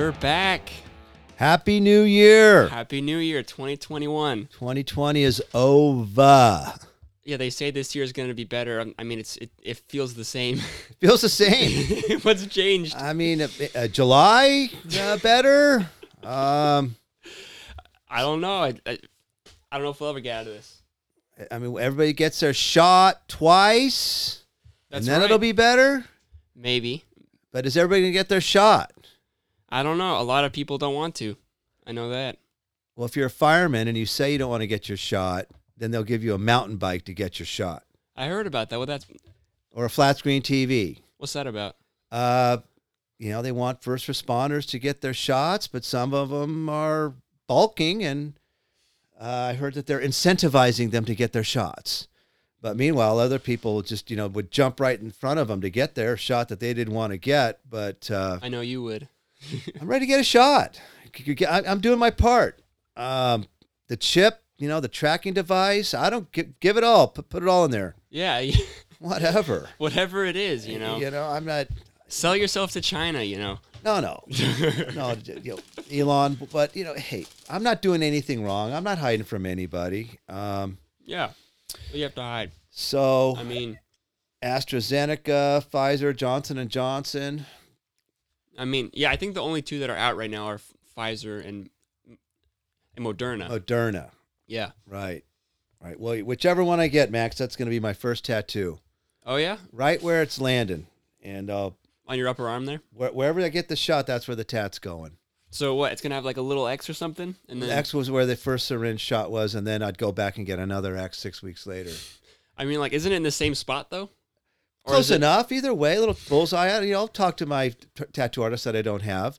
we're back. Happy New Year. Happy New Year 2021. 2020 is over. Yeah, they say this year is going to be better. Um, I mean, it's it, it feels the same. Feels the same. What's changed? I mean, uh, uh, July uh, better. Um, I don't know. I, I, I don't know if we'll ever get out of this. I mean, everybody gets their shot twice, That's and then right. it'll be better. maybe. But is everybody gonna get their shot? I don't know. A lot of people don't want to. I know that. Well, if you're a fireman and you say you don't want to get your shot, then they'll give you a mountain bike to get your shot I heard about that. What that's or a flat screen TV. what's that about? Uh, you know, they want first responders to get their shots, but some of them are bulking, and uh, I heard that they're incentivizing them to get their shots. But meanwhile, other people just you know would jump right in front of them to get their shot that they didn't want to get. But uh, I know you would. I'm ready to get a shot. I'm doing my part. Um, the chip, you know, the tracking device. I don't give, give it all. Put, put it all in there. Yeah, Whatever. whatever it is, you know. You know, I'm not. Sell yourself to China, you know. No, no, no, you know, Elon. But you know, hey, I'm not doing anything wrong. I'm not hiding from anybody. Um, Yeah. You have to hide? so I mean, AstraZeneca, Pfizer, Johnson and Johnson. I mean, yeah, I think the only two that are out right now are Pfizer and and Moderna. Moderna. yeah. Right, right. Well, whichever one I get, Max, that's going to be my first tattoo. Oh yeah, Right where it's landing, and uh, on your upper arm there. where, wherever I get the shot, that's where the tat's going. So what? It's gonna have like a little X or something, and then The X was where the first syringe shot was, and then I'd go back and get another X six weeks later. I mean, like, isn't it in the same spot though? Close enough, either way. A little bullseye. You know, I'll talk to my t- tattoo artist that I don't have,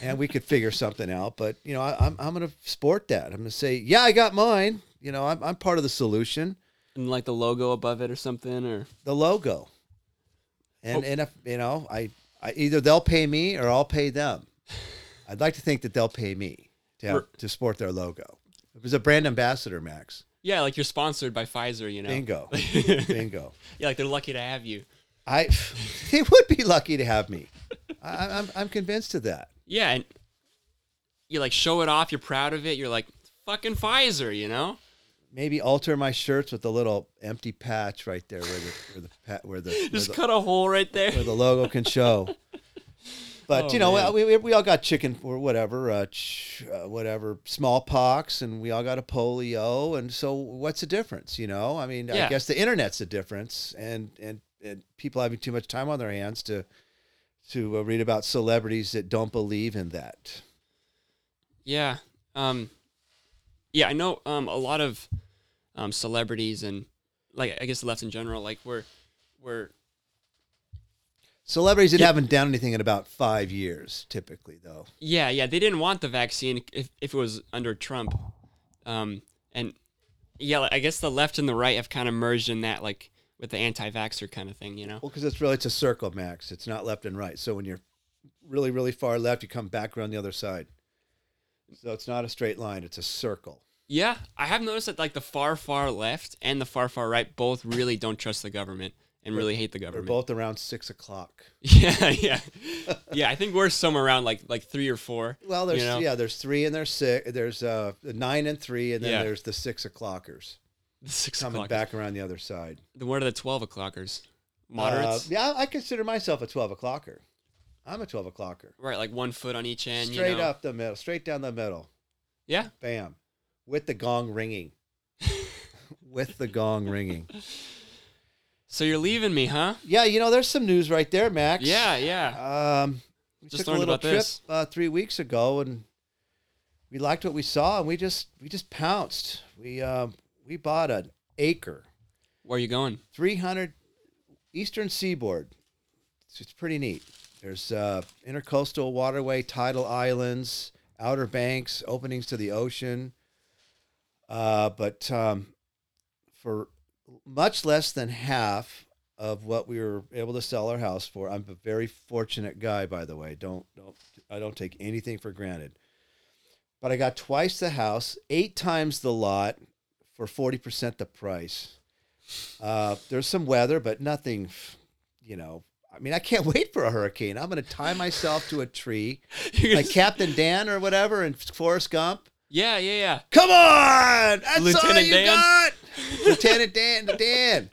and we could figure something out. But you know, I, I'm I'm gonna sport that. I'm gonna say, yeah, I got mine. You know, I'm I'm part of the solution. And like the logo above it or something, or The logo, and Oh. and if you know, I, I either they'll pay me or I'll pay them. I'd like to think that they'll pay me to have, to sport their logo. It was a brand ambassador, Max. Yeah, like you're sponsored by Pfizer, you know. Bingo, bingo. yeah, like they're lucky to have you. I, they would be lucky to have me. I, I'm I'm convinced of that. Yeah, and you like show it off. You're proud of it. You're like fucking Pfizer, you know. maybe alter my shirts with a little empty patch right there where the where the where the, where Just the, cut a hole right there. where the logo can show. But Oh, you know, man. we, we, we all got chicken or whatever, uh, ch- uh, whatever smallpox, and we all got a polio, and so what's the difference? You know, I mean, Yeah. I guess the internet's the difference, and and and people having too much time on their hands to to uh, read about celebrities that don't believe in that. Yeah. Um yeah, I know um a lot of um celebrities and like I guess the left in general like we're we're Celebrities that Yeah. haven't done anything in about five years, typically, though. yeah, yeah, they didn't want the vaccine if if it was under Trump. Um and yeah, I guess the left and the right have kind of merged in that like with the anti-vaxxer kind of thing, you know. Well, because it's really it's a circle, Max. It's not left and right. So when you're really really far left, you come back around the other side. So it's not a straight line; it's a circle. Yeah, I have noticed that like the far far left and the far far right both really don't trust the government and really hate the They're government. both around six o'clock. Yeah, yeah, yeah. I think we're somewhere around like like three or four. Well, there's You know? yeah, there's three and there's six. There's uh nine and three, and then Yeah. there's the six o'clockers The six coming o'clock. back around the other side. Then what are the twelve o'clockers? Uh, Moderates, yeah, I consider myself a twelve o'clocker. I'm a twelve o'clocker. right? Like one foot on each end. Straight you know? up the middle, straight down the middle. Yeah. Bam, with the gong ringing. with the gong ringing. So you're leaving me, huh? Yeah, you know, there's some news right there, Max. Yeah, yeah. Um, we Just took a little about trip this. uh, three weeks ago, and we liked what we saw, and we just we just pounced. We um, we bought an acre, Where are you going? 300 eastern seaboard. It's, it's pretty neat. There's uh, intercoastal waterway, tidal islands, outer banks, openings to the ocean. Uh, but um, for much less than half of what we were able to sell our house for, I'm a very fortunate guy, by the way. Don't don't I don't take anything for granted. But I got twice the house, eight times the lot, for forty percent the price. Uh, there's some weather, but nothing. You know, I mean, I can't wait for a hurricane. I'm going to tie myself to a tree, like Captain Dan or whatever in Forrest Gump. yeah, yeah, yeah. Come on, that's all Lieutenant you Dan? got, Lieutenant Dan. Dan.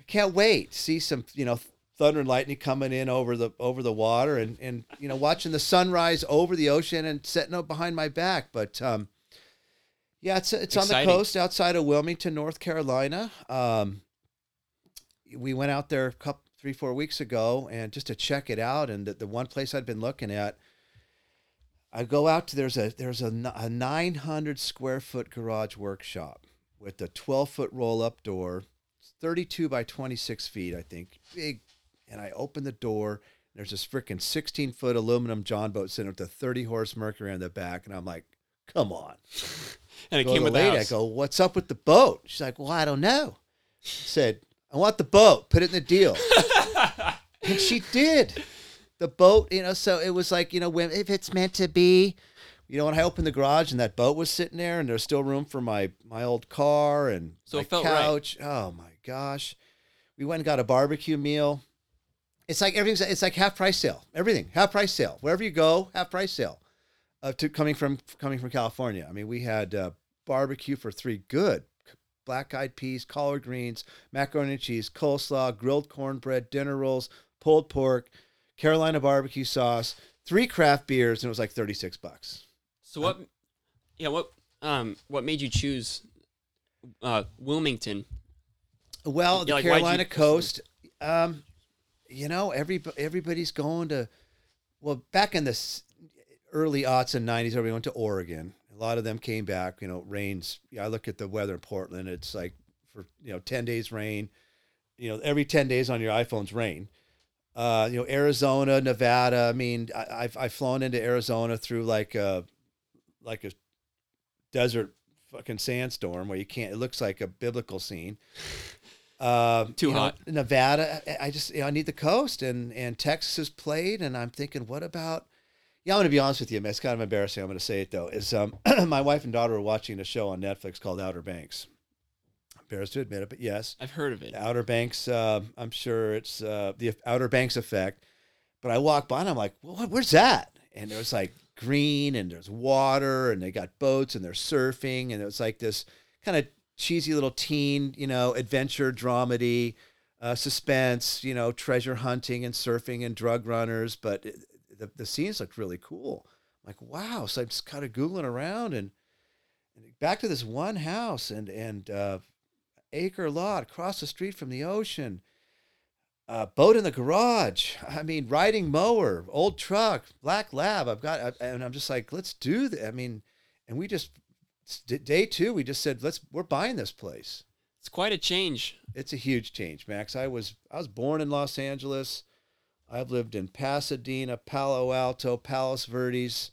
I can't wait to see some, you know, thunder and lightning coming in over the over the water, and and you know, watching the sunrise over the ocean and setting up behind my back. But um, yeah, it's it's on the coast outside of Wilmington, North Carolina. Um, we went out there a couple three four weeks ago and just to check it out and the, the one place i'd been looking at i go out to there's a there's a, a 900 square foot garage workshop with a 12 foot roll up door It's 32 by 26 feet i think big and i open the door there's this freaking 16 foot aluminum john boat sitting with a 30 horse mercury on the back and i'm like come on And it came with lady. I go, "What's up with the boat?" She's like, "Well, I don't know." I said, "I want the boat. Put it in the deal." and she did. The boat, you know. So it was like, you know, when if it's meant to be, you know, when I opened the garage and that boat was sitting there, and there's still room for my my old car and So my felt right. couch. Oh my gosh, we went and got a barbecue meal. It's like everything's. It's like half price sale. Everything half price sale. Wherever you go, half price sale uh, to coming from coming from California. I mean, we had uh, barbecue for three good black eyed peas, collard greens, macaroni and cheese, coleslaw, grilled cornbread, dinner rolls, pulled pork, Carolina barbecue sauce, three craft beers, and it was like thirty six bucks. So what? Yeah, what? Um, what made you choose uh, Wilmington? Well, Yeah, the like, why'd you- Carolina coast, um, you know, every everybody's going to. Well, back in the early aughts and nineties, everybody went to Oregon. A lot of them came back. You know, rains. Yeah, I look at the weather in Portland. It's like for you know ten days rain. You know, every ten days on your iPhone's rain. Uh, you know, Arizona, Nevada. I mean, I, I've I've flown into Arizona through like a like a desert fucking sandstorm where you can't. It looks like a biblical scene. Uh, Too you know, hot. Nevada. I- just you know, I need the coast, and and Texas has played, and I'm thinking, what about? Yeah, I'm going to be honest with you. man. It's kind of embarrassing. I'm going to say it though. Is um, my wife and daughter were watching a show on Netflix called Outer Banks. Embarrassed to admit it, but yes, I've heard of it. the Outer Banks. Uh, I'm sure it's uh, the Outer Banks effect. But I walk by and I'm like, well, where's that? And it was like green and there's water and they got boats and they're surfing and it was like this kind of cheesy little teen, you know, adventure dramedy, uh, suspense, you know, treasure hunting and surfing and drug runners. But it, the the scenes looked really cool. I'm like, wow. So I'm just kind of googling around and, and back to this one house and and uh, acre lot across the street from the ocean. Uh, boat in the garage. I mean, riding mower, old truck, black lab. I've got, I- and I'm just like, let's do that. I mean, and we just day two. We just said, let's. We're buying this place. It's quite a change. It's a huge change, Max. I was I was born in Los Angeles. I've lived in Pasadena, Palo Alto, Palos Verdes,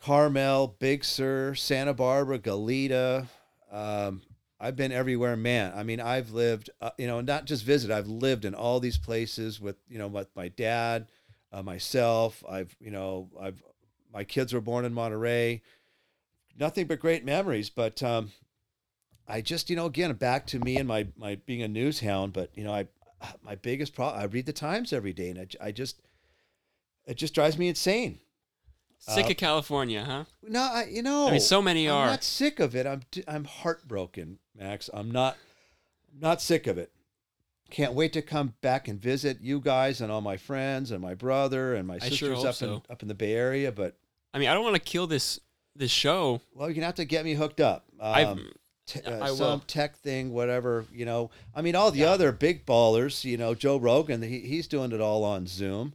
Carmel, Big Sur, Santa Barbara, Goleta. Um, I've been everywhere, man. I mean, I've lived, uh, you know, not just visit. I've lived in all these places with, you know, with my dad, uh, myself. I've, you know, I've, my kids were born in Monterey. Nothing but great memories. But um, I just, you know, again, back to me and my my being a news hound. But you know, I my biggest problem. I read the Times every day, and I just it just drives me insane. Sick Uh, of California, huh? No, I, you know, I mean, so many are. I'm are. not sick of it. I'm I'm heartbroken, Max. I'm not I'm not sick of it. Can't wait to come back and visit you guys and all my friends and my brother and my I sisters sure hope up in up in the Bay Area. But I mean, I don't want to kill this this show. well, you're gonna have to get me hooked up. Um, t- uh, I will. some tech thing, whatever. You know, I mean, all the other big ballers. You know, Joe Rogan. He, he's doing it all on Zoom.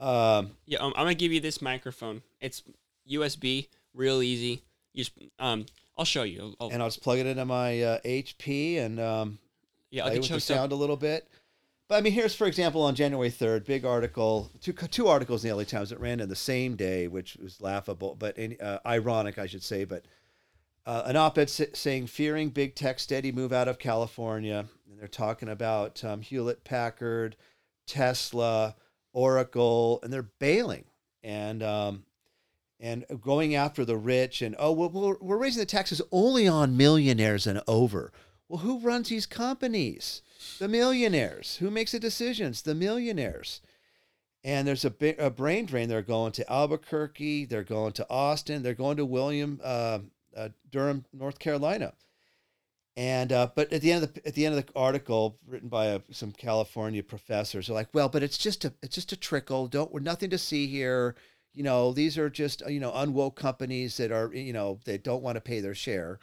Um, yeah. Um, I'm gonna give you this microphone. It's USB, real easy. You just um, I'll show you. I'll, and I'll just plug it into my uh, HP and um, yeah, play get with the choked up. sound a little bit. But I mean, here's for example on January 3rd, big article, two two articles in the LA Times that ran in the same day, which was laughable, but uh, ironic, I should say. But uh, an op-ed saying fearing big tech steady move out of California, and they're talking about um, Hewlett Packard, Tesla, Oracle, and they're bailing and um, and going after the rich, and oh, we're, we're raising the taxes only on millionaires and over. Well, who runs these companies? The millionaires. Who makes the decisions? The millionaires. And there's a, a brain drain. They're going to Albuquerque. They're going to Austin. They're going to William uh, uh, Durham, North Carolina. And uh, but at the end of the at the end of the article written by a, some California professors, they're like, well, but it's just a it's just a trickle. Don't we're nothing to see here. You know, these are just you know unwoke companies that are you know they don't want to pay their share.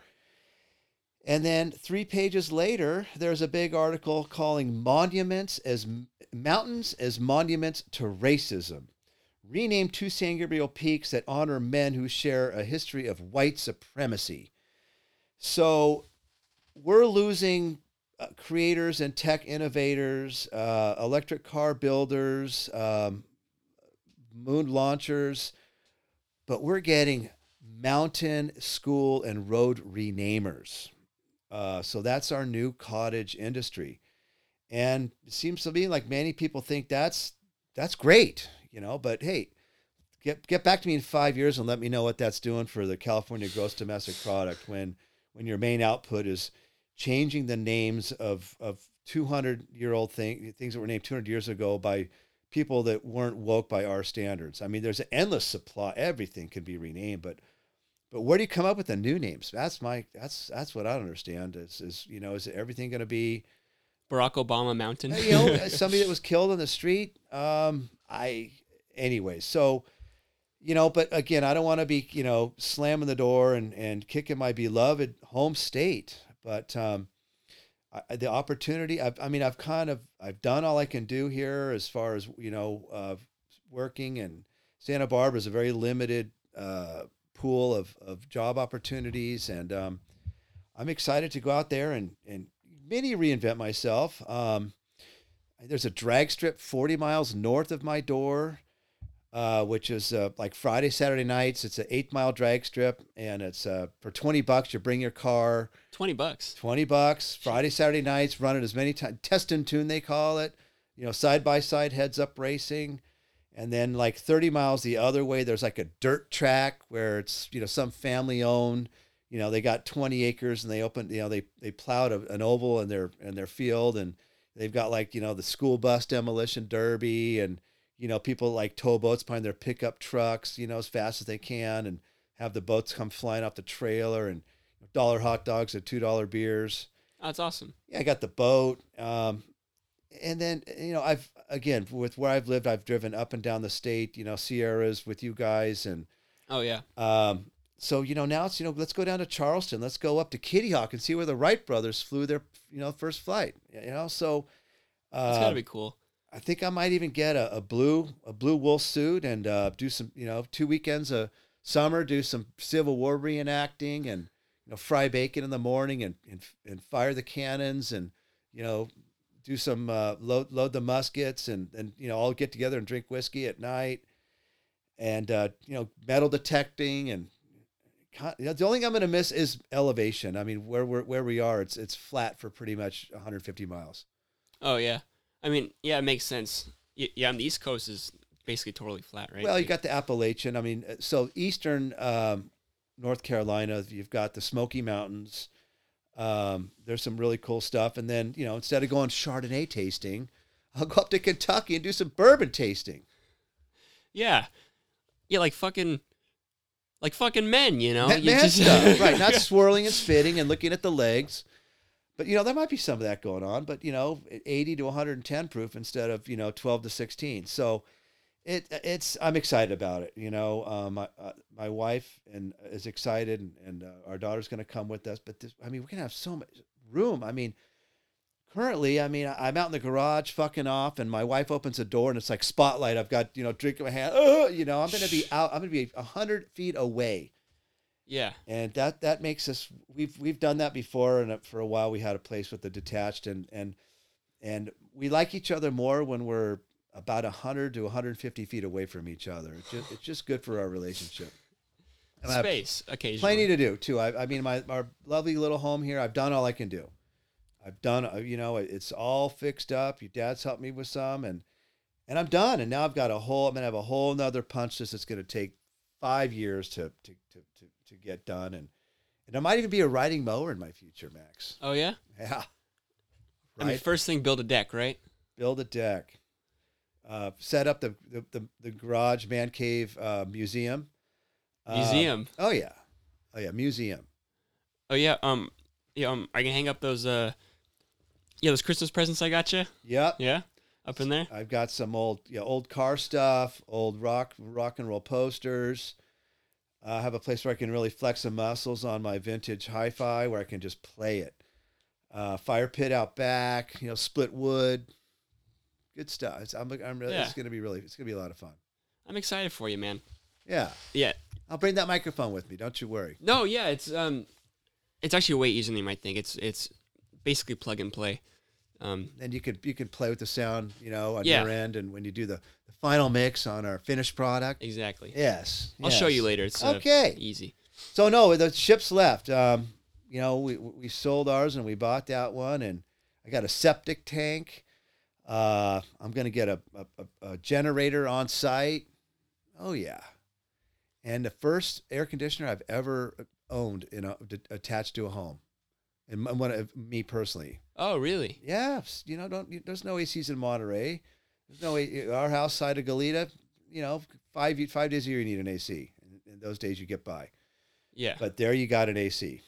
And then three pages later, there's a big article calling monuments as mountains as monuments to racism. Rename two San Gabriel peaks that honor men who share a history of white supremacy. So we're losing uh, creators and tech innovators, uh, electric car builders, um, moon launchers, but we're getting mountain, school, and road renamers. Uh, so that's our new cottage industry, and it seems to me like many people think that's that's great, you know. But hey, get get back to me in five years and let me know what that's doing for the California gross domestic product when when your main output is changing the names of of 200 year old thing, things that were named 200 years ago by people that weren't woke by our standards. I mean, there's an endless supply. Everything can be renamed, but but where do you come up with the new names? That's my that's that's what I don't understand. Is is you know is everything going to be Barack Obama Mountain? you know somebody that was killed on the street? Um, I anyway. So you know, but again, I don't want to be you know slamming the door and and kicking my beloved home state. But um, I, the opportunity, I've, I mean, I've kind of, I've done all I can do here as far as, you know, uh, working and Santa Barbara is a very limited uh, pool of, of job opportunities. And um, I'm excited to go out there and, and mini reinvent myself. Um, there's a drag strip 40 miles north of my door uh, which is uh, like Friday, Saturday nights. It's an eight mile drag strip, and it's uh, for twenty bucks. You bring your car. Twenty bucks. Twenty bucks. Friday, Saturday nights. Run it as many times. Test and tune they call it. You know, side by side heads up racing, and then like thirty miles the other way. There's like a dirt track where it's you know some family owned. You know, they got twenty acres and they opened. You know, they they plowed a, an oval in their in their field, and they've got like you know the school bus demolition derby and you know, people like tow boats behind their pickup trucks, you know, as fast as they can and have the boats come flying off the trailer and dollar hot dogs and two dollar beers. Oh, that's awesome. Yeah, I got the boat. Um, and then you know, I've again with where I've lived, I've driven up and down the state. You know, Sierras with you guys, and oh yeah. Um, so you know now it's you know let's go down to Charleston, let's go up to Kitty Hawk and see where the Wright brothers flew their you know first flight. You know, so uh, that's gotta be cool. I think I might even get a, a blue a blue wool suit and uh, do some you know two weekends a summer do some Civil War reenacting and you know fry bacon in the morning and and, and fire the cannons and you know do some uh, load load the muskets and and you know all get together and drink whiskey at night and uh, you know metal detecting and you know, the only thing I'm going to miss is elevation. I mean, where we're, where we are, it's it's flat for pretty much 150 miles. Oh yeah, I mean, yeah, it makes sense. Yeah, on the East Coast is basically totally flat, right? Well, you got the Appalachian. I mean, uh, so eastern um, North Carolina, you've got the Smoky Mountains. Um, there's some really cool stuff, and then you know, instead of going Chardonnay tasting, I'll go up to Kentucky and do some bourbon tasting. Yeah, yeah, like fucking, like fucking men, you know, you just... stuff, right? Not swirling and spitting and looking at the legs. But you know, there might be some of that going on, but you know, 80 to 110 proof instead of, you know, 12 to 16. So it it's I'm excited about it, you know. Um, my uh, my wife and is excited and, and uh, our daughter's going to come with us, but this, I mean, we're going to have so much room. I mean, currently, I mean, I'm out in the garage fucking off, and my wife opens the door, and it's like spotlight. I've got you know drink in my hand. Uh, you know, I'm gonna be out. I'm gonna be hundred feet away yeah. And that that makes us we've we've done that before and for a while we had a place with the detached and and and we like each other more when we're about 100 to 150 feet away from each other. It's just, it's just good for our relationship. And Space, occasionally. Plenty to do too. I, I mean, my our lovely little home here. I've done all I can do. I've done, uh, you know, it's all fixed up. Your dad's helped me with some, and and I'm done. And now I've got a whole. I'm gonna have a whole nother punch list that's gonna take five years to to to to, to get done and and there might even be a riding mower in my future, Max. Oh yeah. Yeah. I mean, first thing, build a deck, right? Build a deck. Uh, set up the the, the, the garage man cave uh, museum. Uh, Museum. oh yeah, oh yeah, museum. Oh yeah. Um. Yeah. Um. I can hang up those. Uh. Yeah, those Christmas presents I got you. Yep. Yeah. Up in there. I've got some old, yeah, old car stuff, old rock, rock and roll posters. I have a place where I can really flex some muscles on my vintage hi-fi, where I can just play it. Uh, fire pit out back, you know, split wood, good stuff. It's, I'm, I'm really, it's gonna be really, it's gonna be a lot of fun. I'm excited for you, man. Yeah, Yeah. I'll bring that microphone with me. Don't you worry. No. Yeah. It's um. It's actually way easier than you might think. It's it's basically plug and play. Um. And you could you can play with the sound, you know, on Yeah. your end, and when you do the, the final mix on our finished product. Exactly. Yes, I'll show you later. It's uh, Okay. Easy. So no, the ships left. Um, you know, we we sold ours and we bought that one, and I got a septic tank. Uh, I'm gonna get a, a, a- generator on site. Oh yeah, and the first air conditioner I've ever owned in a, d- attached to a home, and one of me personally. Oh really? Yeah, s- you know, don't there's no ACs in Monterey. There's no A- our house side of Goleta. You know, five five days a year you need an AC. and, in those days you get by. Yeah. But there you got an AC,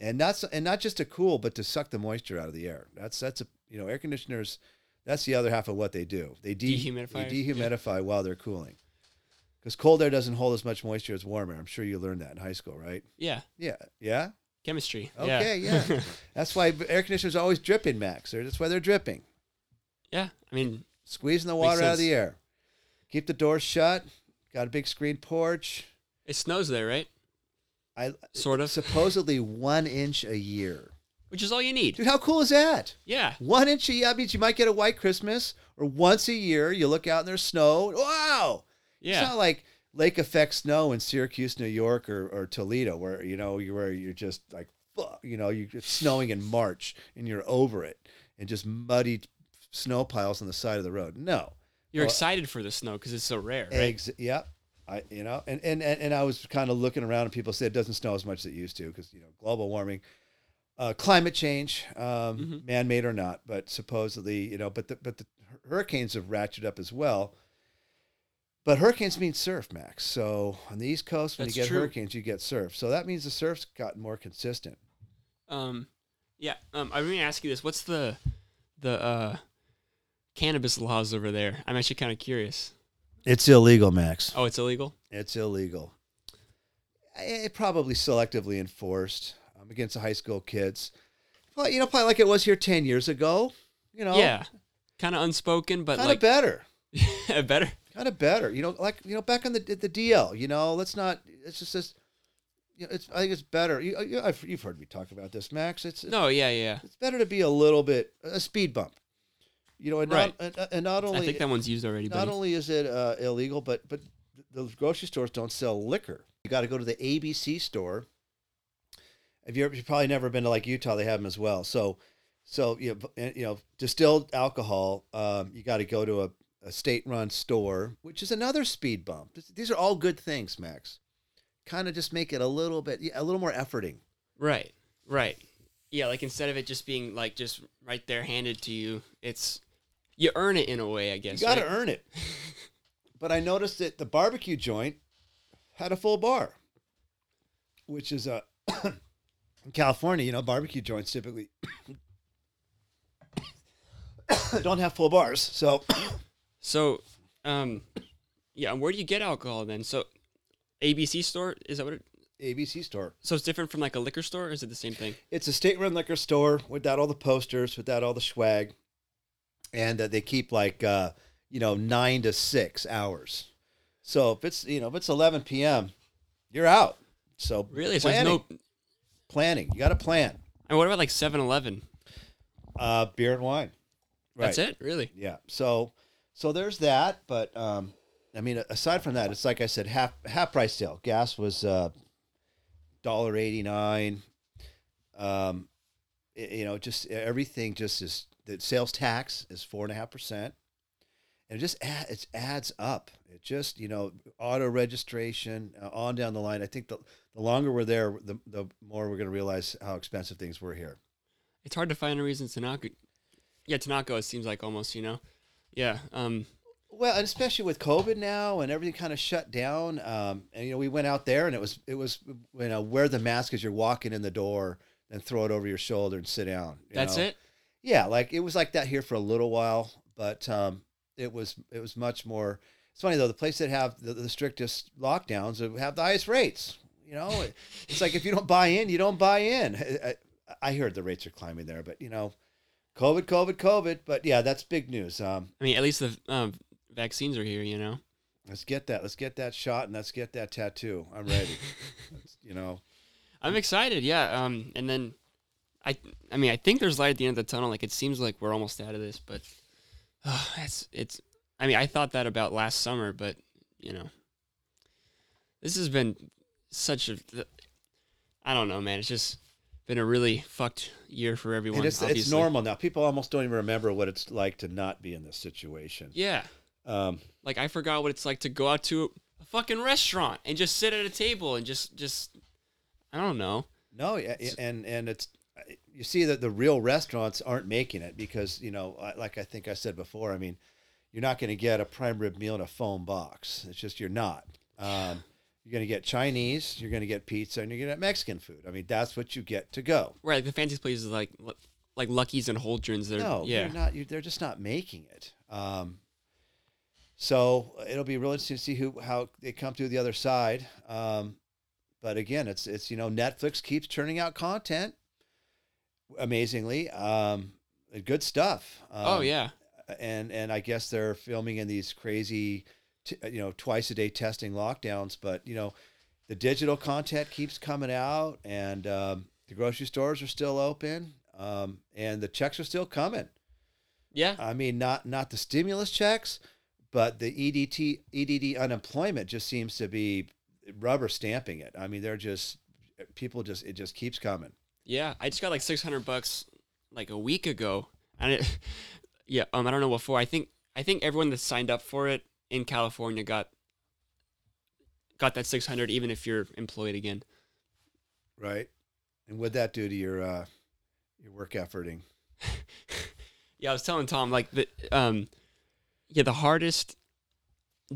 and that's and not just to cool, but to suck the moisture out of the air. That's that's a you know air conditioners. That's the other half of what they do. They, de- they Dehumidifiers, dehumidify while they're cooling, because cold air doesn't hold as much moisture as warm air. I'm sure you learned that in high school, right? yeah. Yeah, yeah. Chemistry. Okay, yeah. That's why air conditioners are always dripping, Max. That's why they're dripping, yeah. I mean, squeezing the water out of the air. Keep the doors shut. Got a big screen porch. it snows there, right? I Sort of. supposedly one inch a year. Which is all you need. Dude, how cool is that? Yeah. One inch a year means you might get a white Christmas, or once a year you look out and there's snow. Wow! Yeah. It's not like lake effect snow in Syracuse, New York, or, or Toledo, where you know you where you're just like, you know, you it's snowing in March and you're over it, and just muddy snow piles on the side of the road. No, You're Well, excited for the snow because it's so rare, right? eggs. Yep. I you know, and, and and and I was kind of looking around, and people said it doesn't snow as much as it used to because you know global warming, uh, climate change, um, Mhm. man-made or not, but supposedly you know, but the but the hurricanes have ratcheted up as well. But hurricanes mean surf, Max. So on the East Coast, when That's you get true. hurricanes, you get surf. So that means the surf's gotten more consistent. Um, yeah. Um, I'm going to ask you this. What's the the uh cannabis laws over there? I'm actually kind of curious. It's illegal, Max. Oh, it's illegal. It's illegal. It probably selectively enforced um, against the high school kids. Well, you know, probably like it was here ten years ago. You know, Yeah. Kind of unspoken, but kind of like better, better. kind of better. You know, like you know, back on the the DL. You know, let's not. It's just this. You know, it's. I think it's better. You, you, I've, you've heard me talk about this, Max. It's No, yeah, yeah. it's better to be a little bit a speed bump. You know, and Right. not and, and not only I think that one's used already, not buddy. only is it uh, illegal, but but those grocery stores don't sell liquor. You got to go to the ABC store. If you're, you've probably never been to like Utah, they have them as well. So, so you know, you know distilled alcohol. Um, you got to go to a, a state-run store, which is another speed bump. These are all good things, Max. Kind of just make it a little bit, yeah, a little more efforting. Right, right. Yeah, like instead of it just being like just right there handed to you, it's you earn it in a way, I guess. You got to right? earn it. but I noticed that the barbecue joint had a full bar, which is a in California. You know, barbecue joints typically don't have full bars. So So, um, yeah. Where do you get alcohol then? So, ABC store is that what? It, ABC store. so it's different from like a liquor store, or is it the same thing? It's a state-run liquor store without all the posters, without all the swag, and uh, they keep like uh, you know nine to six hours. So if it's you know if it's eleven p.m., you're out. So Really? So there's no. planning. You got to plan. And what about like 7-Eleven? Uh, beer and wine. That's it, really. Yeah. So, so there's that. But um, I mean, aside from that, it's like I said, half half price sale. Gas was uh, dollar eighty nine. Um, i- you know, just everything just is the sales tax is four and a half percent, and it just add, it adds up. It just you know auto registration uh, on down the line. I think the the longer we're there, the the more we're going to realize how expensive things were here. It's hard to find a reason to not go. Yeah, to not go. It seems like almost you know. Yeah. Um. Well, and especially with COVID now and everything kind of shut down. Um, and you know, we went out there and it was it was you know wear the mask as you're walking in the door, and throw it over your shoulder and sit down. you That's know? it. Yeah, like it was like that here for a little while, but um, it was it was much more. It's funny though, the place that have the, the strictest lockdowns have the highest rates. You know, It- it's like if you don't buy in, you don't buy in. I, I heard the rates are climbing there, but you know, COVID, COVID, COVID. But yeah, that's big news. Um, I mean, at least the um, vaccines are here. You know. let's get that. Let's get that shot and let's get that tattoo. I'm ready. You know, I'm excited. Yeah. Um. And then, I. I mean, I think there's light at the end of the tunnel. Like it seems like we're almost out of this, but uh, it's it's. I mean, I thought that about last summer, but you know, this has been such a. I don't know, man. It's just been a really fucked year for everyone. and it's it's normal now. People almost don't even remember what it's like to not be in this situation. Yeah. Um, Like I forgot what it's like to go out to a fucking restaurant and just sit at a table and just just I don't know. No, yeah, and and it's you see that the real restaurants aren't making it because you know, like I think I said before. I mean, you're not going to get a prime rib meal in a foam box. It's just you're not. Um, you're going to get Chinese, you're going to get pizza, and you're going to get Mexican food. I mean, that's what you get to go. Right, like the fancy places like like Lucky's and Holdren's. They're no, yeah. they're not. They're just not making it. Um, so it'll be really interesting to see who how they come through the other side. Um, but again, it's it's you know Netflix keeps churning out content, amazingly, um, good stuff. Um, oh yeah. and and I guess they're filming in these crazy, t- you know, twice a day testing lockdowns. But you know, the digital content keeps coming out, and um, the grocery stores are still open, um, and the checks are still coming. Yeah. I mean, not not the stimulus checks, but the EDT EDD unemployment just seems to be rubber stamping it. I mean, they're just people just it just keeps coming. Yeah. I just got like 600 bucks like a week ago. And it Yeah, um I don't know what for. I think I think everyone that signed up for it in California got got that 600 even if you're employed again. Right. And what'd that do to your uh, your work efforting? Yeah, I was telling Tom like the um yeah, the hardest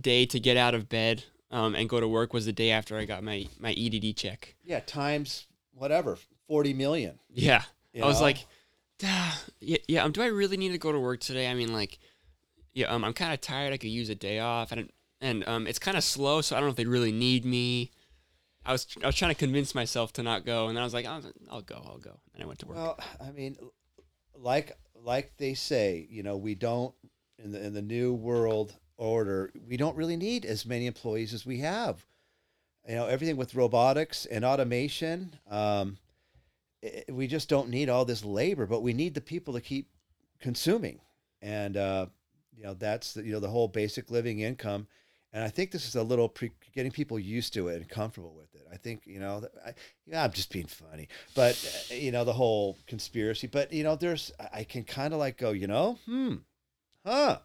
day to get out of bed um and go to work was the day after I got my my EDD check. Yeah, times whatever, forty million. Yeah. I was like, yeah, yeah. Um, do I really need to go to work today? I mean, like, yeah. Um, I'm kind of tired. I could use a day off, and and um, it's kind of slow, so I don't know if they really need me. I was I was trying to convince myself to not go, and then I was like, I'll, I'll go, I'll go, and I went to work. Well, I mean, like like they say, you know, we don't in the in the new world order, we don't really need as many employees as we have. You know, everything with robotics and automation, um, we just don't need all this labor, but we need the people to keep consuming, and uh, you know, that's the, you know the whole basic living income. And I think this is a little pre- getting people used to it and comfortable with it. I think you know, I, yeah, I'm just being funny, but uh, you know the whole conspiracy. But you know, there's I I can kind of like go, you know, hmm, huh,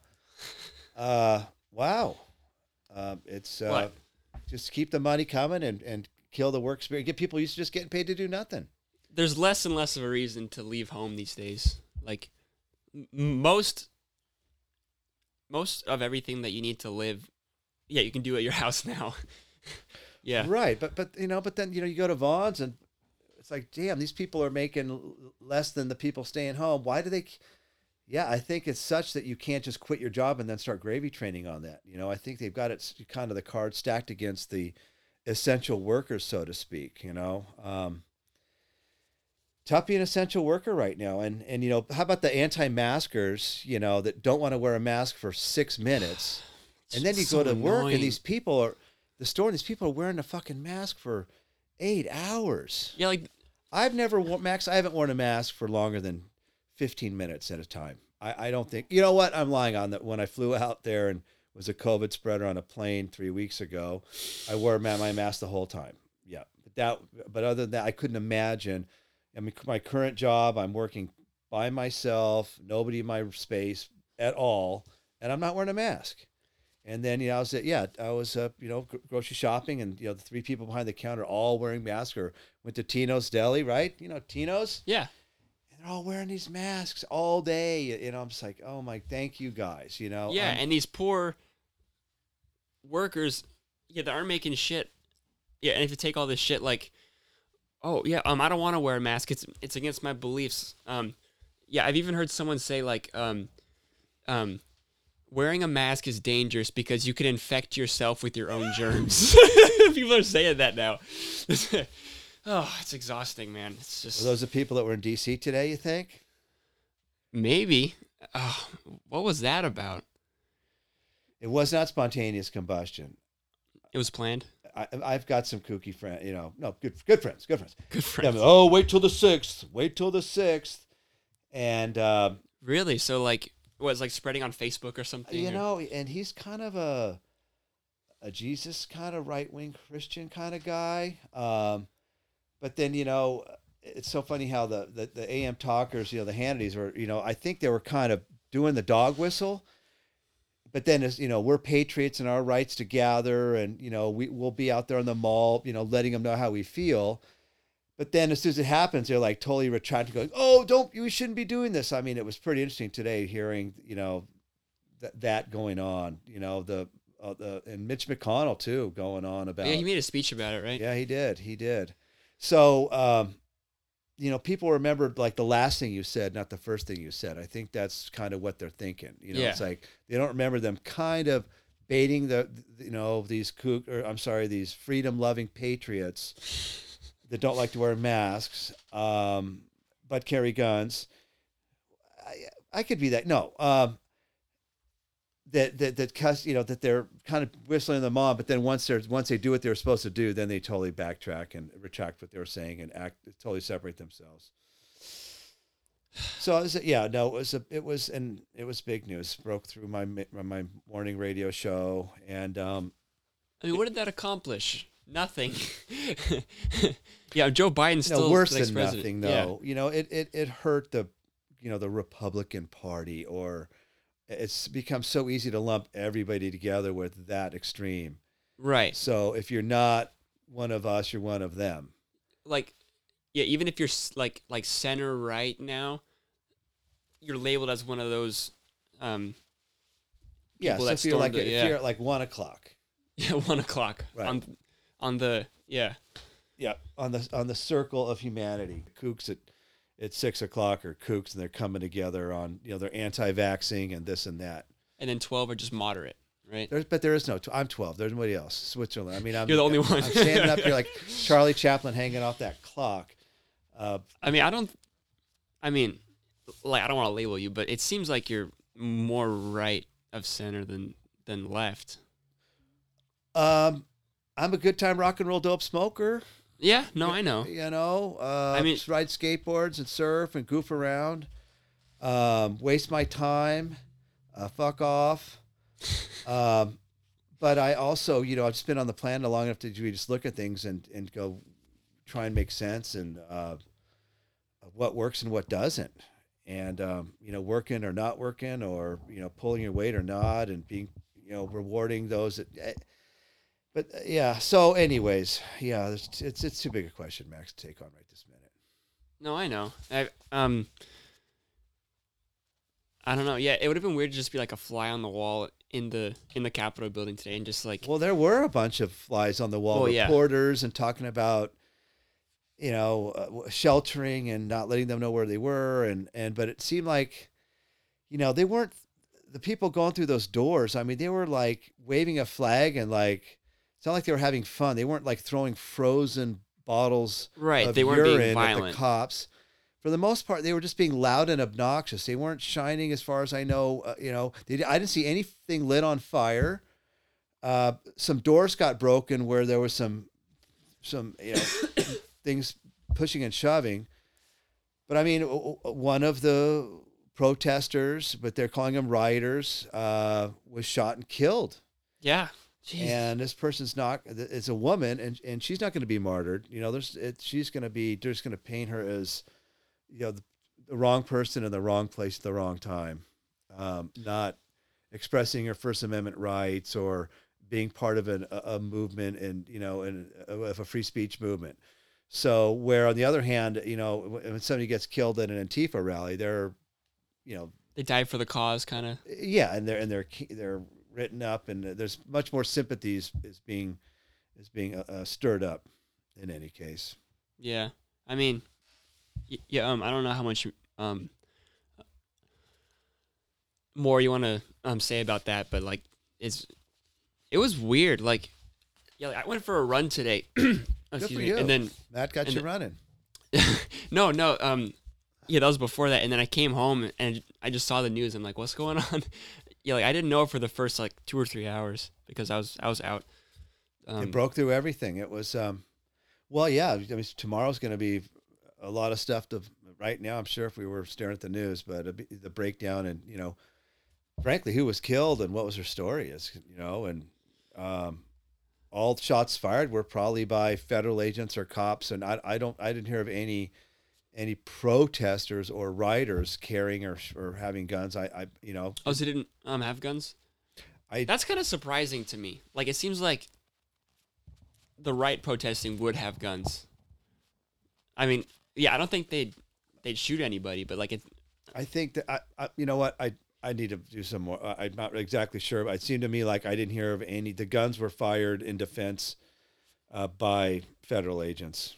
uh, wow, um, it's uh, What? just keep the money coming and and kill the work spirit. Get people used to just getting paid to do nothing. There's less and less of a reason to leave home these days. Like most most of everything that you need to live, yeah, you can do at your house now. yeah. Right, but but you know, but then you know, you go to Vons and it's like, damn, these people are making less than the people staying home. Why do they? Yeah, I think it's such that you can't just quit your job and then start gravy training on that. You know, I think they've got it kind of the card stacked against the essential workers, so to speak. You know, um, tough being an essential worker right now, and and you know, how about the anti-maskers? You know, that don't want to wear a mask for six minutes, and then you So go to work and these people are the store and these people are wearing a fucking mask for eight hours. Yeah, like I've never worn Max. I haven't worn a mask for longer than fifteen minutes at a time. I, I don't think you know what I'm lying on that. When I flew out there and was a COVID spreader on a plane three weeks ago, I wore my, my mask the whole time. Yeah, but that. But other than that, I couldn't imagine. I mean, my current job, I'm working by myself, nobody in my space at all, and I'm not wearing a mask. And then you know I was at yeah I was uh, you know grocery shopping and you know the three people behind the counter all wearing masks or went to Tino's Deli right you know Tino's Yeah. and they're all wearing these masks all day you know I'm just like oh my thank you guys you know Yeah, I'm- and these poor workers, yeah, they aren't making shit. Yeah, and if you take all this shit, like, oh yeah, um, I don't want to wear a mask. It's it's against my beliefs. Um, yeah, I've even heard someone say like, um, um, wearing a mask is dangerous because you can infect yourself with your own germs. People are saying that now. oh, it's exhausting, man. It's just those the people that were in D.C. today you think maybe. Oh, what was that about? it was not spontaneous combustion It was planned. I, I've got some kooky friends you know no good good friends good friends Good Yeah, friends. oh wait till the sixth wait till the sixth and. Uh, Really? So like was like spreading on Facebook or something? you or- know and he's kind of a a jesus kind of right-wing christian kind of guy um but then you know it's so funny how the, the the am talkers you know the hannitys were you know i think they were kind of doing the dog whistle but then as you know we're patriots and our rights to gather and you know we, we'll be out there on the mall you know letting them know how we feel but then as soon as it happens, they're like totally retracting going, "Oh, don't you shouldn't be doing this." I mean, it was pretty interesting today hearing, you know, that that going on. You know, the uh, the and Mitch McConnell too going on about. Yeah, he made a speech about it, right? Yeah, he did. He did. So, um, you know, people remember like the last thing you said, not the first thing you said. I think that's kind of what they're thinking. You know, Yeah. it's like they don't remember them kind of baiting the, you know, these kook, or I'm sorry, these freedom-loving patriots that don't like to wear masks, um, but carry guns. I, I could be that. No, um, that that that cuss, you know, that they're kind of whistling them on, but then once they're once they do what they're supposed to do, then they totally backtrack and retract what they were saying and act totally separate themselves. So it was, yeah, no, it was a, it was, and it was big news. Broke through my my morning radio show, and um, I mean, what did that accomplish? Nothing. yeah, Joe Biden still no, worse than president. nothing Yeah. though. You know, it, it it hurt the, you know, the Republican Party, or it's become so easy to lump everybody together with that extreme. Right. So if you're not one of us, you're one of them. Like, yeah, even if you're like like center right now, you're labeled as one of those. Um, Yeah. So that if you're like stormed it, if you're at like one o'clock, yeah, one o'clock Right. on on the yeah. yeah, on the on the circle of humanity, kooks at at six o'clock are kooks, and they're coming together on you know they're anti-vaxxing and this and that. And then twelve are just moderate, right? There's, but there is no. I'm 12. There's nobody else. Switzerland. I mean, I'm You're the only I'm, one. I'm standing up here like Charlie Chaplin hanging off that clock. Uh, I mean, I don't. I mean, like I don't want to label you, but it seems like you're more right of center than than left. um, I'm a good time rock and roll dope smoker. Yeah. No, I know. You know, uh, I mean- just ride skateboards and surf and goof around. Um, waste my time. Uh, fuck off. um, but I also, you know, I've just been on the planet long enough to just look at things and, and go try and make sense and uh, what works and what doesn't. And, um, you know, working or not working or, you know, pulling your weight or not and being, you know, rewarding those that, eh, but uh, yeah. So, anyways, yeah, it's, it's it's too big a question, Max, to take on right this minute. No, I know. I um. I don't know. Yeah, it would have been weird to just be like a fly on the wall in the in the Capitol building today, and just like Well, there were a bunch of flies on the wall, Well, yeah. reporters, and talking about, you know, uh, sheltering and not letting them know where they were, and and but it seemed like, you know, they weren't the people going through those doors. I mean, they were like waving a flag and like it's not like they were having fun. They weren't like throwing frozen bottles right, of they weren't being urine at the cops. For the most part, they were just being loud and obnoxious. They weren't shining, as far as I know. Uh, you know, they, I didn't see anything lit on fire. Uh, some doors got broken where there was some, some you know, things pushing and shoving. But I mean, one of the protesters, but they're calling them rioters, uh, was shot and killed yeah. Jeez. and this person's not it's a woman and and she's not going to be martyred you know there's it, she's going to be they're just going to paint her as you know the, the wrong person in the wrong place at the wrong time um not expressing her First Amendment rights or being part of an, a, a movement and you know and of a free speech movement. So where on the other hand, you know, when somebody gets killed at an Antifa rally, they're, you know, They died for the cause, kind of. yeah, and they're and they're they're written up, and there's much more sympathies is being is being uh, uh, stirred up. In any case, Yeah. I mean, yeah. Um, I don't know how much um more you want to um say about that, but like, it's it was weird. Like, yeah, like, I went for a run today. Excuse for me. you. And then that got you running. no, no. Um, yeah, that was before that, and then I came home and I just saw the news. I'm like, what's going on? Yeah, like I didn't know for the first like two or three hours because I was I was out. Um, it broke through everything. It was, um, well, yeah. I mean, tomorrow's going to be a lot of stuff to. Right now, I'm sure if we were staring at the news, but the breakdown and you know, frankly, who was killed and what was her story is, you know, and um, all shots fired were probably by federal agents or cops, and I, I don't, I didn't hear of any any protesters or rioters carrying or, or having guns. I, I, you know, Oh, so they didn't um have guns? I- That's kind of surprising to me. Like it seems like the right protesting would have guns. I mean, yeah, I don't think they'd they'd shoot anybody, but like it. I think that I, I you know what I I need to do some more. I- I'm not exactly sure, but it seemed to me like I didn't hear of any. The guns were fired in defense uh, by federal agents,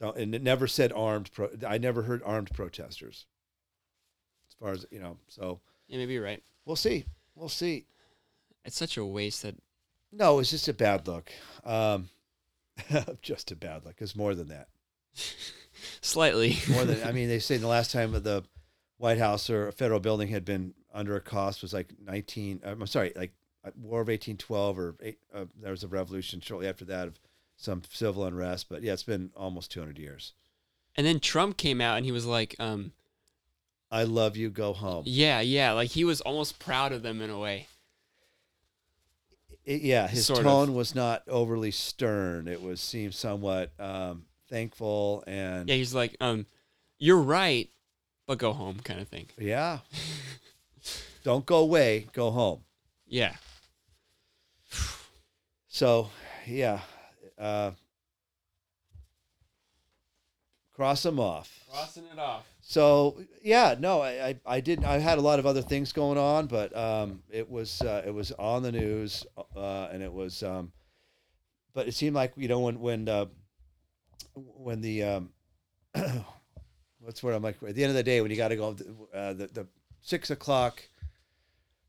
and it never said armed. Pro, I never heard armed protesters. As far as you know, so Yeah, maybe you're right. we'll see. We'll see. It's such a waste that. No, it's just a bad look. Um, just a bad look. It's more than that. Slightly. more than I mean, they say the last time that the White House or a federal building had been under a cost was like nineteen. I'm sorry, like uh, War of eighteen twelve, or eight, uh, there was a revolution shortly after that of some civil unrest. But yeah, it's been almost two hundred years. and then Trump came out and he was like, um, I love you. Go home. yeah, yeah, like he was almost proud of them in a way. It- yeah, his Sort of. tone was not overly stern. It was seemed somewhat um, thankful and Yeah, he's like, um, you're right, but go home, kind of thing. yeah. Don't go away. Go home. Yeah. So, yeah, uh, cross them off. Crossing it off. So, yeah, no, I, I, I didn't. I had a lot of other things going on, but um, it was uh, it was on the news, uh, and it was. Um, but it seemed like you know when when uh, when the um, what's where I'm like at the end of the day when you got to go uh, the the six o'clock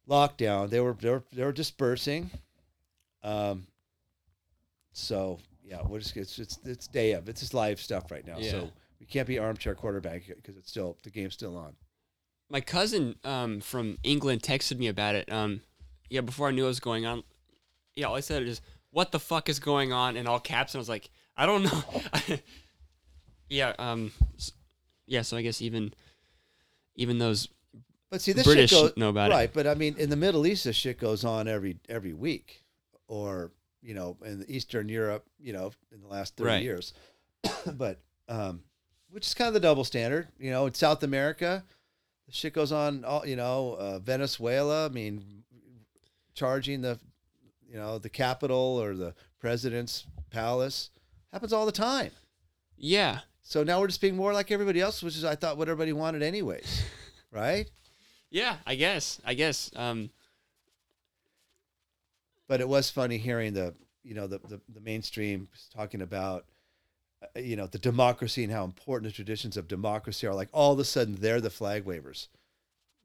lockdown they were they were they were dispersing. Um, so yeah, we're just it's it's it's day of it's just live stuff right now. Yeah. So we can't be armchair quarterback because it's still the game's still on. My cousin um, from England texted me about it. Um, yeah, before I knew what was going on. Yeah, all I said is, "What the fuck is going on?" in all caps, and I was like, "I don't know." yeah. Um. Yeah. So I guess even even those But see, this British shit goes know about it. right. But I mean, in the Middle East, this shit goes on every every week, or you know, in Eastern Europe, you know, in the last thirty Right. years. but um, which is kind of the double standard, you know. In South America, the shit goes on. All you know, uh, Venezuela. I mean, charging the, you know, the capital or the president's palace happens all the time. yeah So now we're just being more like everybody else, which is I thought what everybody wanted anyways, right? yeah I guess I guess um but it was funny hearing the you know the the, the mainstream talking about uh, you know the democracy and how important the traditions of democracy are like all of a sudden they're the flag wavers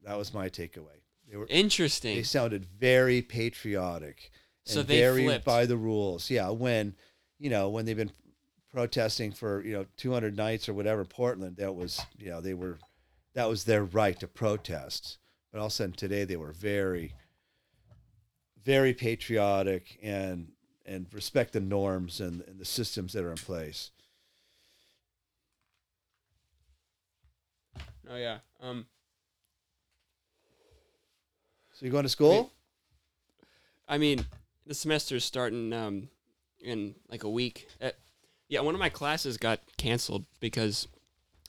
that was my takeaway they were interesting. they sounded very patriotic and So they very flipped. by the rules yeah when you know when they've been protesting for you know 200 nights or whatever portland that was you know they were that was their right to protest but all of a sudden today they were very very patriotic and and respect the norms and, and the systems that are in place oh yeah. Um. so you going to school I mean, the semester's starting um, in like a week. Uh, yeah, one of my classes got canceled because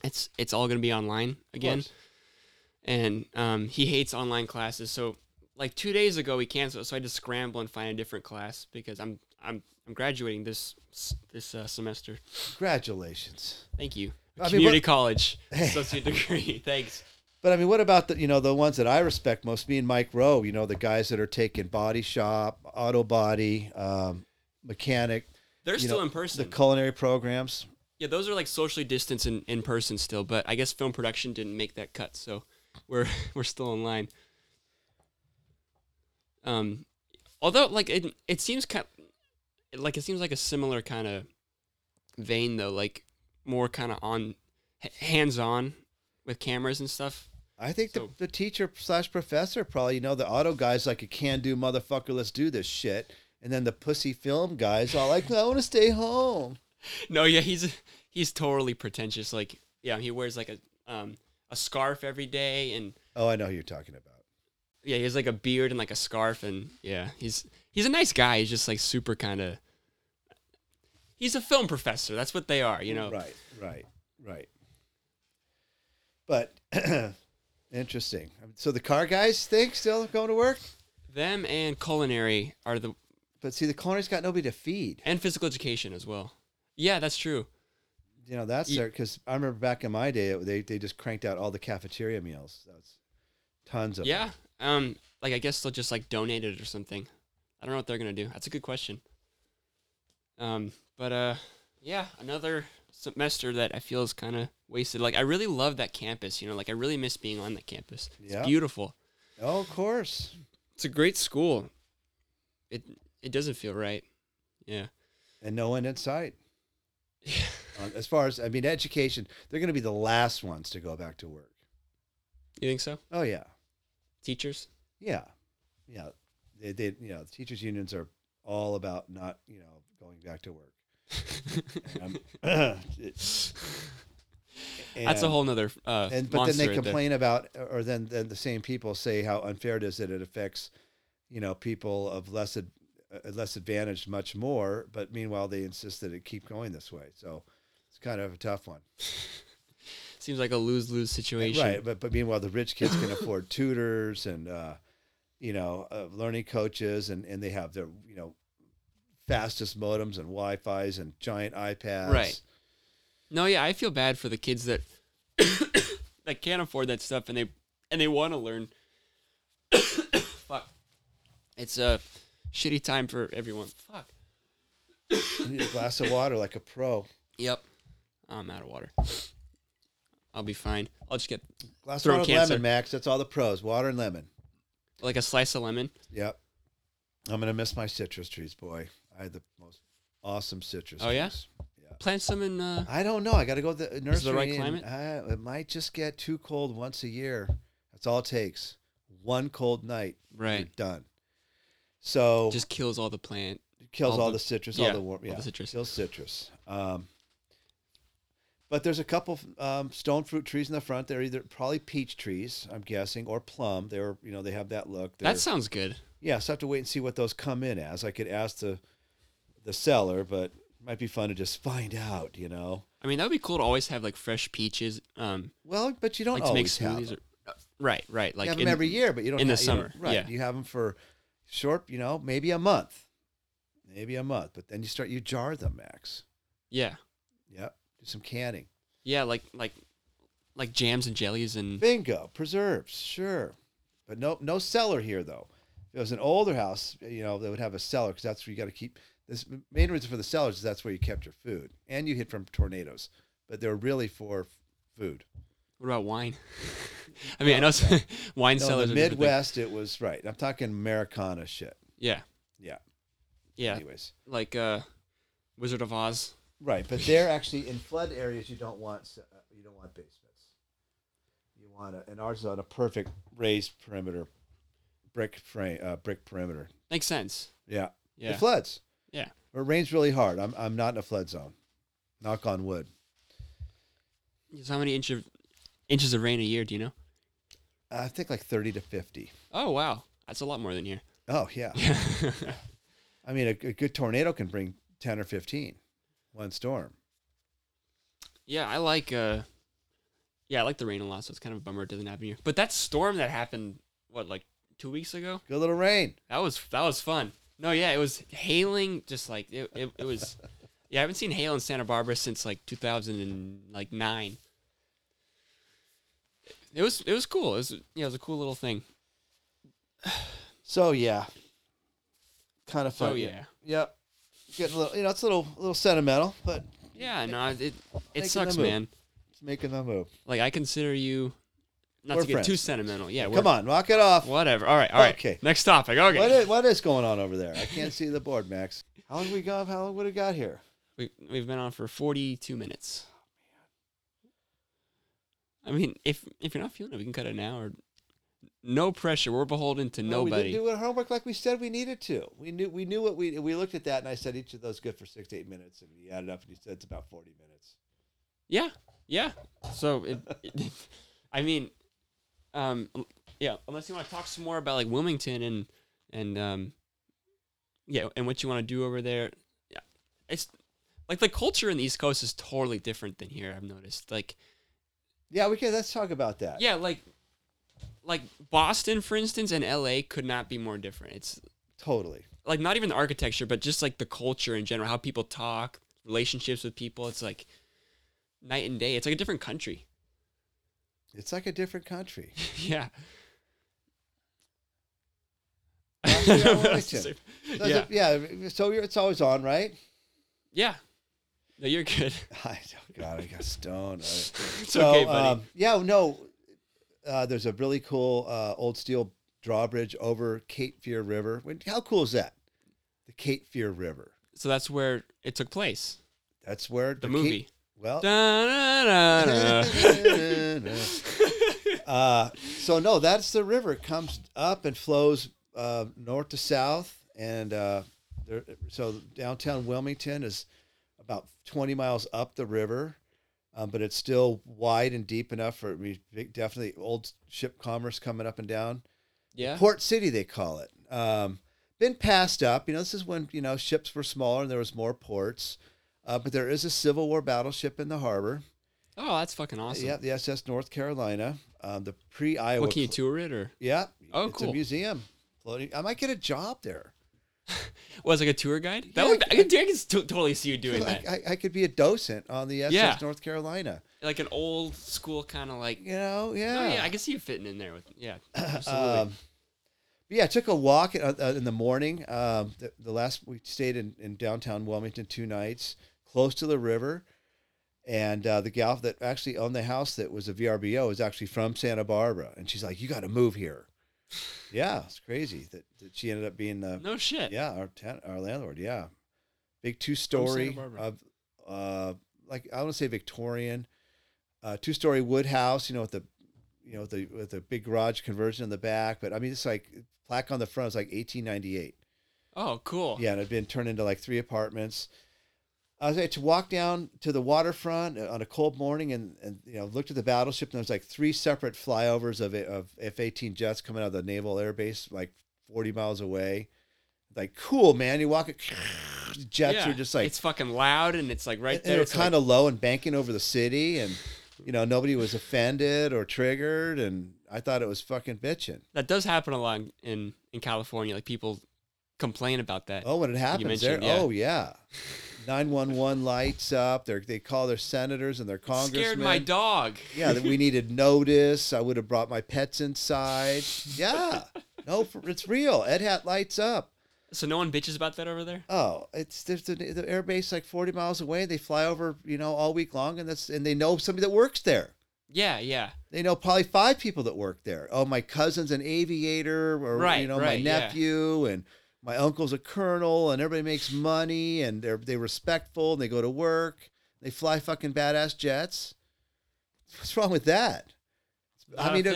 it's it's all gonna be online again, and um, he hates online classes. So like two days ago we canceled, so I had to scramble and find a different class because I'm I'm I'm graduating this this uh, semester. Congratulations. Thank you. I mean, Community what- college, associate degree. Thanks. But I mean, what about the you know the ones that I respect most? Me and Mike Rowe. You know the guys that are taking body shop, auto body, um, mechanic. They're still know, in person. The culinary programs. yeah, those are like socially distanced in, in person still, but I guess film production didn't make that cut, so we're we're still in line. Um, although like it it seems kind like it seems like a similar kind of vein though, like more kind of on hands on with cameras and stuff. I think So- the, the teacher slash professor probably, you know, the auto guy's like a can do motherfucker, let's do this shit. And then the pussy film guys all like, I want to stay home. No, yeah, he's he's totally pretentious. Like, yeah, he wears like a um a scarf every day, and Oh, I know who you're talking about. Yeah, he has like a beard and like a scarf, and yeah, he's he's a nice guy. He's just like super kind of. He's a film professor. That's what they are, you know. Right, right, right. But interesting. So the car guys think still going to work? Them and culinary are the But see, the culinary has got nobody to feed. and physical education as well. Yeah, that's true. You know, that's there because I remember back in my day, they, they just cranked out all the cafeteria meals. That's tons of them. Yeah. Um. Like I guess they'll just like donate it or something. I don't know what they're gonna do. That's a good question. Um. But uh. Yeah. Another semester that I feel is kind of wasted. Like I really love that campus. You know. Like I really miss being on that campus. It's Yeah. beautiful. Oh, of course. It's a great school. It it doesn't feel right. Yeah. And no one in sight. Uh, as far as, I mean, education, they're going to be the last ones to go back to work. You think so? Oh, yeah. Teachers. Yeah. Yeah. They, they, you know, the teachers' unions are all about not, you know, going back to work. It- That's a whole nother uh, and but then they complain about or then then the same people say how unfair it is that it affects you know people of less ad, uh, less advantaged much more but meanwhile they insist that it keep going this way so it's kind of a tough one Seems like a lose lose situation. right but but meanwhile the rich kids can afford tutors and uh you know uh, learning coaches and and they have their you know fastest modems and wi-fi's and giant ipads Right. No, yeah, I feel bad for the kids that that can't afford that stuff and they and they want to learn. Fuck. It's a shitty time for everyone. Fuck. You need a glass of water like a pro Yep. I'm out of water. I'll be fine. I'll just get glass of Throat water cancer. lemon max that's all the pros water and lemon like a slice of lemon. Yep. I'm gonna miss my citrus trees, boy. I had the most awesome citrus. Oh, yeah? trees. Yeah. Plant some in. Uh, I don't know. I got to go to the nursery. The right climate? uh, it might just get too cold once a year. That's all it takes. One cold night, right. you're done. So Just kills all the plant. kills all all, the- the, citrus, yeah, all the warm, all yeah, the citrus. kills citrus. Um, but there's a couple um, stone fruit trees in the front. They're either probably peach trees, I'm guessing, or plum. They're you know they have that look. They're, That sounds good. yeah, so I have to wait and see what those come in as. I could ask the the seller, but it might be fun to just find out, you know. I mean, that would be cool to always have like fresh peaches. Um, Well, but you don't like to make always have them. Or, uh, right, right. Like you have in- them every year, but you don't in the have- don't- summer, right? yeah. You have them for short, you know, maybe a month, maybe a month, but then you start you jar them, Max. Yeah, Yep, do some canning. yeah, like like like jams and jellies and Bingo, preserves, sure, but no no cellar here though. If it was an older house, you know, they would have a cellar because that's where you got to keep. This main reason for the cellars is that's where you kept your food, and you hid from tornadoes, but they're really for f- food. what about wine? I mean, I know some- wine No, cellars. in the Midwest, it was right. I'm talking Americana shit. yeah, Yeah. yeah, Anyways, like uh, Wizard of Oz. Right, but they're actually in flood areas. You don't want uh, you don't want basements. You want a, and ours is on a perfect raised perimeter, brick frame, uh, brick perimeter. Makes sense. Yeah. Yeah, It floods. Yeah. Or it rains really hard. I'm I'm not in a flood zone. Knock on wood. So how many inch of, inches of rain a year? Do you know? I think like 30 to 50. Oh wow, that's a lot more than here. Oh yeah. I mean, a, a good tornado can bring 10 or 15. One storm. yeah, I like uh, yeah, I like the rain a lot. So it's kind of a bummer it doesn't happen here. But that storm that happened, what like two weeks ago. Good little rain. That was that was fun. No, yeah, it was hailing. Just like it, it, it was. Yeah, I haven't seen hail in Santa Barbara since like 2009. It was it was cool. It was yeah, it was a cool little thing. So yeah, kind of fun. So yeah, Yep. Getting a little, you know, it's a little, a little sentimental, but yeah. No, it it Making sucks, the move. man. it's making the move. Like I consider you not We're to get friends. too sentimental. Yeah, Come on, knock it off. Whatever. All right. All right. Okay. Next topic. Okay. What is, what is going on over there? I can't see the board, Max. How long we got? How long would have got here? We we've been on for 42 minutes. I mean, if if you're not feeling it, we can cut it now or no pressure. We're beholden to No, we nobody. didn't do our homework like we said we needed to. We knew we knew what we we looked at that, and I said each of those good for six to eight minutes, and he added up, and he said it's about forty minutes. Yeah, yeah. So, it, it- I mean, um, yeah. Unless you want to talk some more about like Wilmington and and um, yeah, and what you want to do over there. Yeah, it's like the culture in the East Coast is totally different than here. I've noticed. Like, Yeah, we can. Let's talk about that. yeah, like like Boston, for instance, and L.A. could not be more different. It's totally. like not even the architecture, but just like the culture in general, how people talk, relationships with people. It's like night and day. It's like a different country. It's like a different country. yeah. Well, yeah, Wilmington. yeah. So you're, it's always on, right? Yeah. No, you're good. I oh God, I got stoned. It's so, okay, buddy. um, yeah, no. Uh, there's a really cool uh, old steel drawbridge over Cape Fear River. How cool is that? The Cape Fear River. so that's where it took place. That's where The Cape- movie. well, Da-da-da-da. uh, so no, that's the river. It comes up and flows uh, north to south, and uh, there, so downtown Wilmington is about 20 miles up the river, um, but it's still wide and deep enough for we definitely old ship commerce coming up and down. yeah. Port City, they call it. Um, been passed up. You know, this is when you know ships were smaller and there was more ports. Uh, but there is a Civil War battleship in the harbor. Oh, that's fucking awesome. Yeah, the SS North Carolina, um, the pre-Iowa. What can you tour it or? Yeah. Oh, it's a museum. Floating. I might get a job there. Was like a tour guide? That Yeah, would I- I could, I could totally see you doing I, that. I, I could be a docent on the SS Yeah. North Carolina. Like an old school kind of like. You know, yeah. Oh yeah, I can see you fitting in there with. Yeah, absolutely. Um, but yeah, I took a walk uh, uh, in the morning. Um, the, the last we stayed in, in downtown Wilmington two nights, close to the river, and uh, the gal that actually owned the house that was a VRBO is actually from Santa Barbara, and she's like, "You got to move here." Yeah, it's crazy that, that she ended up being the no shit. yeah our ten, our landlord. Yeah, big two story of uh like I want to say Victorian, uh, two story wood house. You know with the you know with the with the big garage conversion in the back. But I mean it's like plaque on the front is like 1898. Oh, cool. Yeah, and it'd been turned into like three apartments. I was like to walk down to the waterfront uh, on a cold morning and, and you know looked at the battleship and there was like three separate flyovers of of F-18 jets coming out of the naval air base like 40 miles away. Like cool, man. You walk it, jets Yeah, are just like it's fucking loud and it's like right and there. they were It's kind of low and banking over the city and you know nobody was offended or triggered and I thought it was fucking bitching. that does happen a lot in in California. Like people complain about that. Oh, when it happens, there. mentioned, yeah. Oh yeah, nine one one lights up. They they call their senators and their congressmen. Scared my dog. Yeah, that we needed notice. I would have brought my pets inside. Yeah, no, for, it's real. Edhat lights up. So no one bitches about that over there. Oh, it's there's the, the air base like forty miles away. They fly over, you know, all week long, and that's and they know somebody that works there. Yeah, yeah. They know probably five people that work there. Oh, my cousin's an aviator, or Right, you know, right, my yeah. nephew, and my uncle's a colonel, and everybody makes money, and they're they respectful, and they go to work. They fly fucking badass jets. What's wrong with that? I mean, it-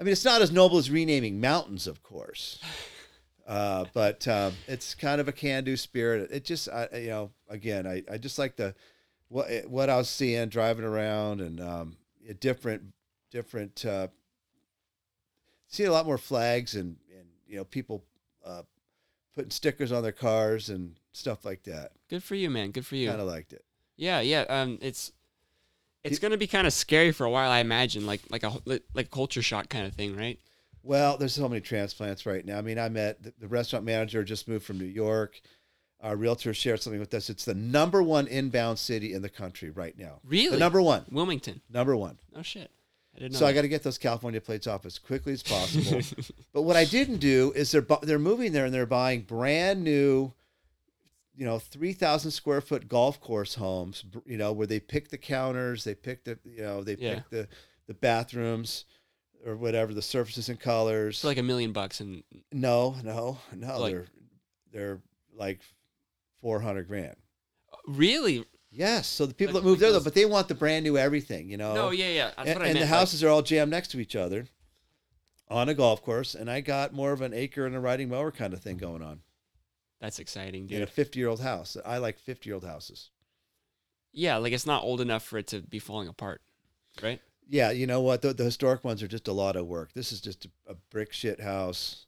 I mean, it's not as noble as renaming mountains, of course, uh, but um, it's kind of a can-do spirit. It just, I, you know, again, I, I just like the what what I was seeing driving around and um, a different different uh, see a lot more flags and and you know people uh, putting stickers on their cars and stuff like that. Good for you, man. Good for you. Kind of liked it. Yeah, yeah. Um, it's it's gonna be kind of scary for a while, I imagine. Like like a like culture shock kind of thing, right? Well, there's so many transplants right now. I mean, I met the, the restaurant manager just moved from New York. Our realtor shared something with us. It's the number one inbound city in the country right now. Really? The number one. Wilmington. Number one. Oh shit. I. So I got to get those California plates off as quickly as possible. but what I didn't do is they're bu- they're moving there and they're buying brand new, you know, three thousand square foot golf course homes. You know, where they pick the counters, they pick the you know they Yeah. pick the the bathrooms or whatever the surfaces and colors. like a million bucks and no, no, no. Like- they're they're like four hundred grand. really Yes. So the people Like that move there though, but they want the brand new everything. You know. no yeah yeah that's and, what I and meant the like- houses are all jammed next to each other on a golf course and i got more of an acre and a riding mower kind of thing going on that's exciting in a 50 year old house i like 50 year old houses yeah like it's not old enough for it to be falling apart right yeah you know what the, the historic ones are just a lot of work this is just a, a brick shit house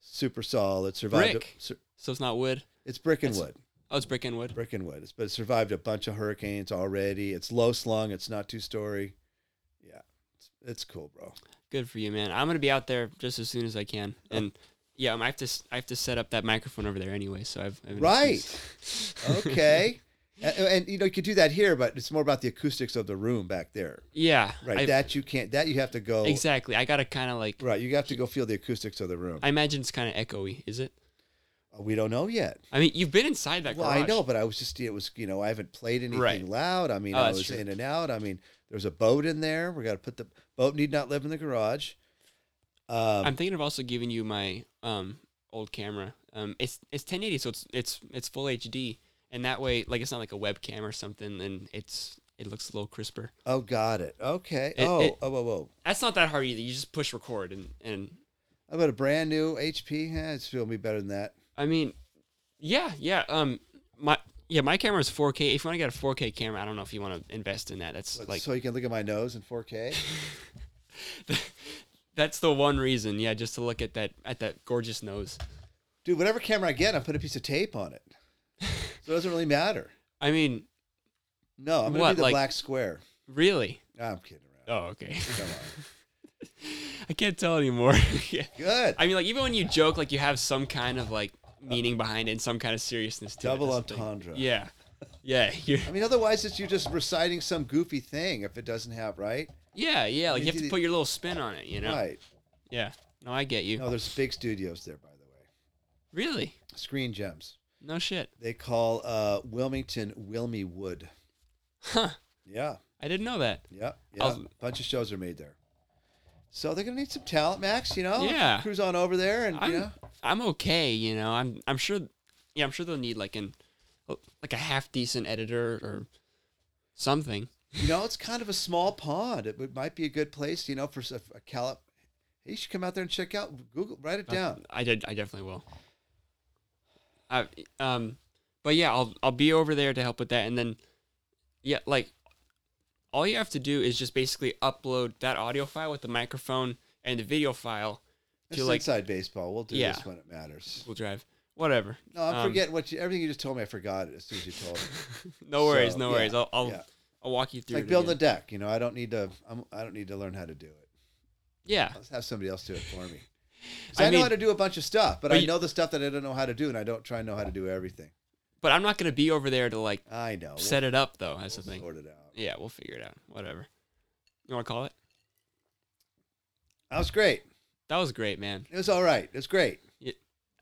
super solid survived Brick? A, sur- so it's not wood it's brick and It's- wood oh it's brick and wood brick and wood It's- but it survived a bunch of hurricanes already it's low slung it's not two story yeah it's, it's cool bro good for you man i'm gonna be out there just as soon as i can Oh. and yeah i have to i have to set up that microphone over there anyway so i've, I've Right. okay and, and you know you could do that here but it's more about the acoustics of the room back there yeah Right. I- that you can't. That you have to go. exactly i gotta kind of like Right. You have to go feel the acoustics of the room. i imagine it's kind of echoey is it we don't know yet. i mean you've been inside that Well, garage I know, but I was just. It was. You know, I haven't played anything Right. loud. I mean, Oh, I was true. in and out. I mean, there's a boat in there. We got to put the boat. Need not live in the garage. Um, i'm thinking of also giving you my um old camera um it's it's 1080 so it's it's it's full hd and that way like it's not like a webcam or something and it's it looks a little crisper oh, got it. Okay. It- oh, it- oh, whoa, whoa. that's not that hard either you just push record and and How about a brand new HP? Yeah, it's feeling me better than that. I mean, yeah, yeah. Um, my yeah, my camera is 4K. If you want to get a 4K camera, I don't know if you want to invest in that. That's like so you can look at my nose in 4K. that's the one reason. Yeah, just to look at that at that gorgeous nose. Dude, whatever camera I get, I put a piece of tape on it. So it doesn't really matter. I mean, No, I'm gonna What, be the like- black square. really? I'm kidding around. Oh, okay. Come on. I can't tell anymore. yeah. Good. I mean, like even when you joke, like you have some kind of like meaning behind it and some kind of seriousness to Double it. Thing. entendre. Yeah, yeah, I mean, otherwise, it's you're just reciting some goofy thing if it doesn't have right. yeah, yeah. Like you have to put your little spin on it. You know? Right. Yeah. No, I get you. No, there's big studios there, by the way. Really? Screen Gems. No shit. They call uh, Wilmington Wilmywood. Huh. Yeah. I didn't know that. Yeah. Yeah. I'll- A bunch of shows are made there. So they're gonna need some talent, Max. You know. Yeah. Cruise on over there, and I'm you know. I'm okay, you know. I'm I'm sure yeah, I'm sure they'll need like an like a half decent editor or something. You know, it's kind of a small pond. It might be a good place, you know, for a Calip. Hey, you should come out there and check out. Google, write it down. I did I definitely will. I um but yeah, I'll I'll be over there to help with that and then yeah, like all you have to do is just basically upload that audio file with the microphone and the video file It's to like inside baseball. We'll do Yeah. this when it matters. We'll Drive. Whatever. No, I Um, forget what you, everything you just told me. I forgot it as soon as you told me. no worries, So, no yeah, worries. I'll I'll, yeah. I'll walk you It's through like it building a deck. You know, I don't need to. I'm, I don't need to learn how to do it. Yeah. Let's have somebody else do it for me. I I, know how to do a bunch of stuff, but, But I you- know the stuff that I don't know how to do, and I don't try and know how to do everything. But I'm not gonna be over there to like I know. set it up though. That's the we'll thing. Sort it out. Yeah, we'll figure it out. Whatever. You want to call it? That was great. That was great, man. It was all right. It was great.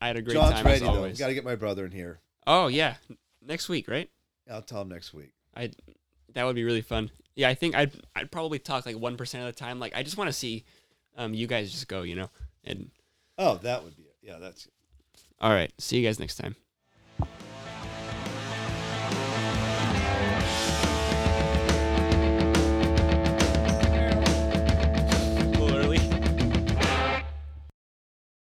I had a great John's time ready as though. Got to get my brother in here. Oh yeah, next week, right? I'll tell him next week. I that would be really fun. Yeah, I think I'd I'd probably talk like one percent of the time. Like I just want to see um you guys just go, you know. And Oh, that would be it. Yeah, that's all right, see you guys next time.